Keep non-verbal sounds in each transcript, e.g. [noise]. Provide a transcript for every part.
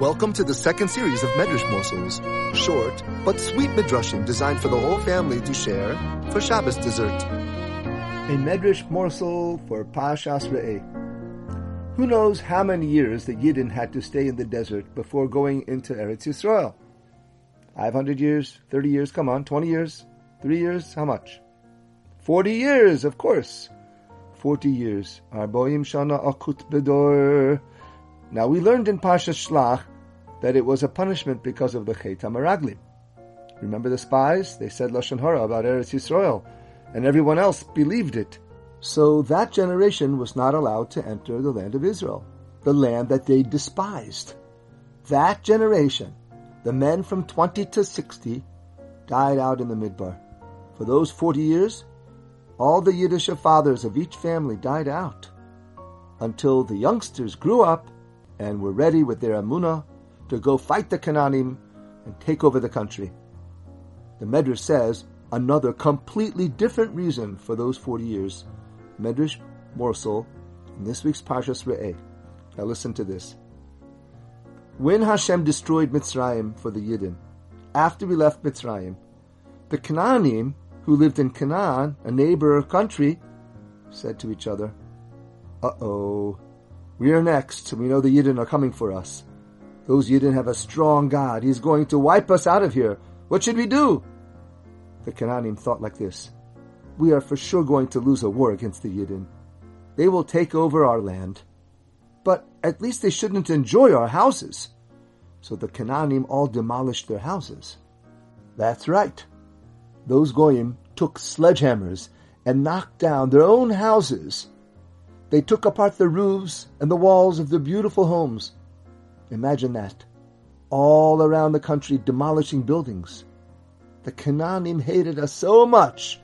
Welcome to the second series of Medrash Morsels, short but sweet Midrashim designed for the whole family to share for Shabbos dessert. A Medrash morsel for Parshas Re'eh. Who knows how many years the Yidden had to stay in the desert before going into Eretz Yisrael? 500 years? 30 years? Come on, 20 years? 3 years? How much? 40 years, of course. 40 years. Arboim Shana Akut Bedor. Now we learned in Parsha Shlach that it was a punishment because of the Chet HaMeraglim. Remember the spies? They said Lashon Hara about Eretz Yisrael, and everyone else believed it. So that generation was not allowed to enter the land of Israel, the land that they despised. That generation, the men from 20 to 60, died out in the Midbar. For those 40 years, all the Yiddish fathers of each family died out until the youngsters grew up and were ready with their Amunah to go fight the Canaanim and take over the country. The Medrash says another completely different reason for those 40 years. Medrash morsel in this week's Parshas Re'eh. Now listen to this. When Hashem destroyed Mitzrayim for the Yidden, after we left Mitzrayim, the Canaanim, who lived in Canaan, a neighbor country, said to each other, Uh-oh, we are next, we know the Yidden are coming for us. Those Yidden have a strong God. He's going to wipe us out of here. What should we do? The Canaanim thought like this. We are for sure going to lose a war against the Yidden. They will take over our land. But at least they shouldn't enjoy our houses. So the Canaanim all demolished their houses. That's right. Those Goyim took sledgehammers and knocked down their own houses they took apart the roofs and the walls of their beautiful homes. Imagine that. All around the country demolishing buildings. The Canaanim hated us so much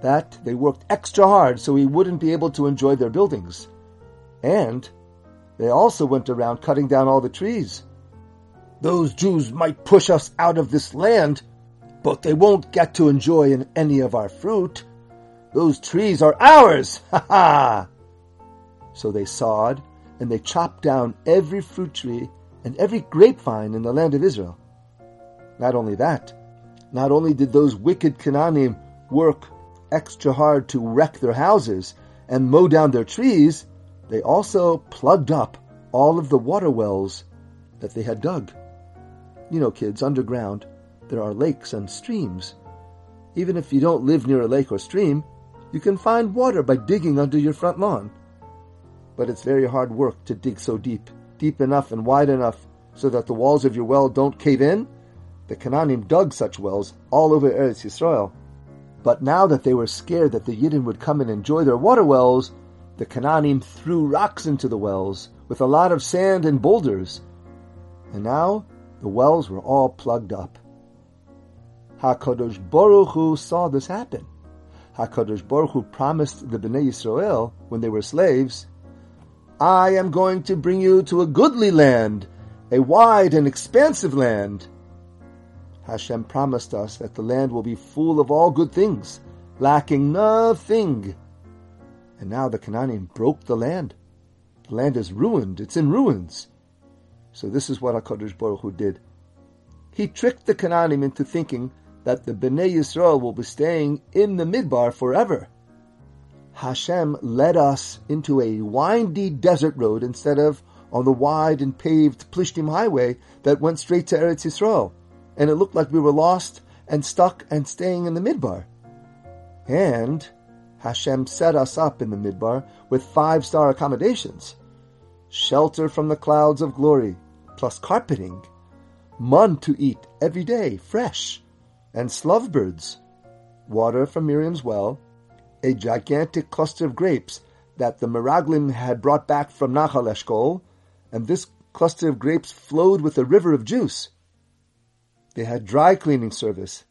that they worked extra hard so we wouldn't be able to enjoy their buildings. And they also went around cutting down all the trees. Those Jews might push us out of this land, but they won't get to enjoy any of our fruit. Those trees are ours! [laughs] Ha ha! So they sawed and they chopped down every fruit tree and every grapevine in the land of Israel. Not only that, not only did those wicked Canaanim work extra hard to wreck their houses and mow down their trees, they also plugged up all of the water wells that they had dug. You know, kids, underground, there are lakes and streams. Even if you don't live near a lake or stream, you can find water by digging under your front lawn but it's very hard work to dig so deep, deep enough and wide enough so that the walls of your well don't cave in. The Canaanim dug such wells all over Eretz Yisrael. But now that they were scared that the Yidden would come and enjoy their water wells, the Canaanim threw rocks into the wells with a lot of sand and boulders. And now the wells were all plugged up. HaKadosh Baruch Hu saw this happen. HaKadosh Baruch Hu promised the Bnei Yisrael, when they were slaves, I am going to bring you to a goodly land, a wide and expansive land. Hashem promised us that the land will be full of all good things, lacking nothing. And now the Canaanim broke the land. The land is ruined. It's in ruins. So this is what HaKadosh Baruch Hu did. He tricked the Canaanim into thinking that the Bnei Yisrael will be staying in the Midbar forever. Hashem led us into a windy desert road instead of on the wide and paved Plishtim highway that went straight to Eretz Yisrael. And it looked like we were lost and stuck and staying in the Midbar. And Hashem set us up in the Midbar with five star accommodations. Shelter from the clouds of glory, plus carpeting, mun to eat every day, fresh, and birds, water from Miriam's well, a gigantic cluster of grapes that the Meraglim had brought back from Nachal Eshkol, and this cluster of grapes flowed with a river of juice. They had dry cleaning service,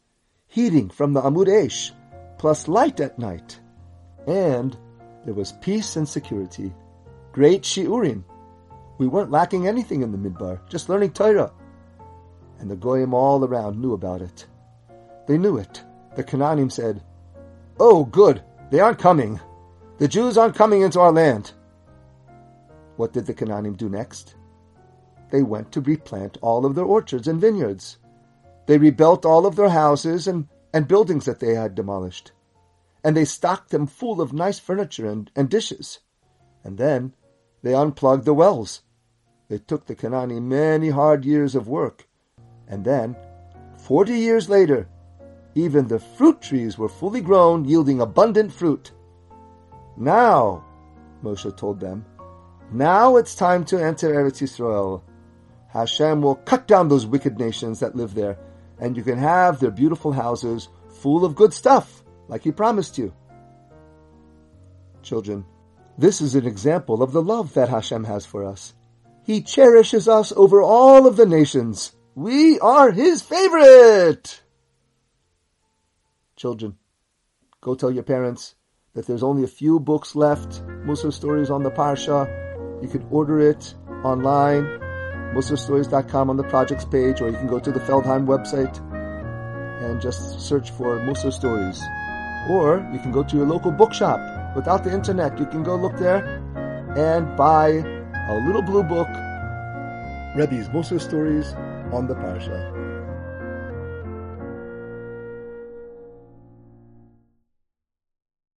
heating from the Amud Esh, plus light at night. And there was peace and security. Great shiurim. We weren't lacking anything in the Midbar, just learning Torah. And the Goyim all around knew about it. They knew it. The Canaanim said, Oh, good, They aren't coming. The Jews aren't coming into our land. What did the Canaanim do next? They went to replant all of their orchards and vineyards. They rebuilt all of their houses and, and buildings that they had demolished. And they stocked them full of nice furniture and, and dishes. And then they unplugged the wells. It took the Canaanim many hard years of work. And then, forty years later, even the fruit trees were fully grown, yielding abundant fruit. Now, Moshe told them, now it's time to enter Eretz Yisrael. Hashem will cut down those wicked nations that live there, and you can have their beautiful houses full of good stuff, like He promised you. Children, this is an example of the love that Hashem has for us. He cherishes us over all of the nations. We are His favorite! Children, go tell your parents that there's only a few books left, Mussar Stories on the Parsha. You can order it online, mussarstories.com on the projects page, or you can go to the Feldheim website and just search for Mussar Stories. Or you can go to your local bookshop. Without the internet, you can go look there and buy a little blue book, Rebbe's Mussar Stories on the Parsha.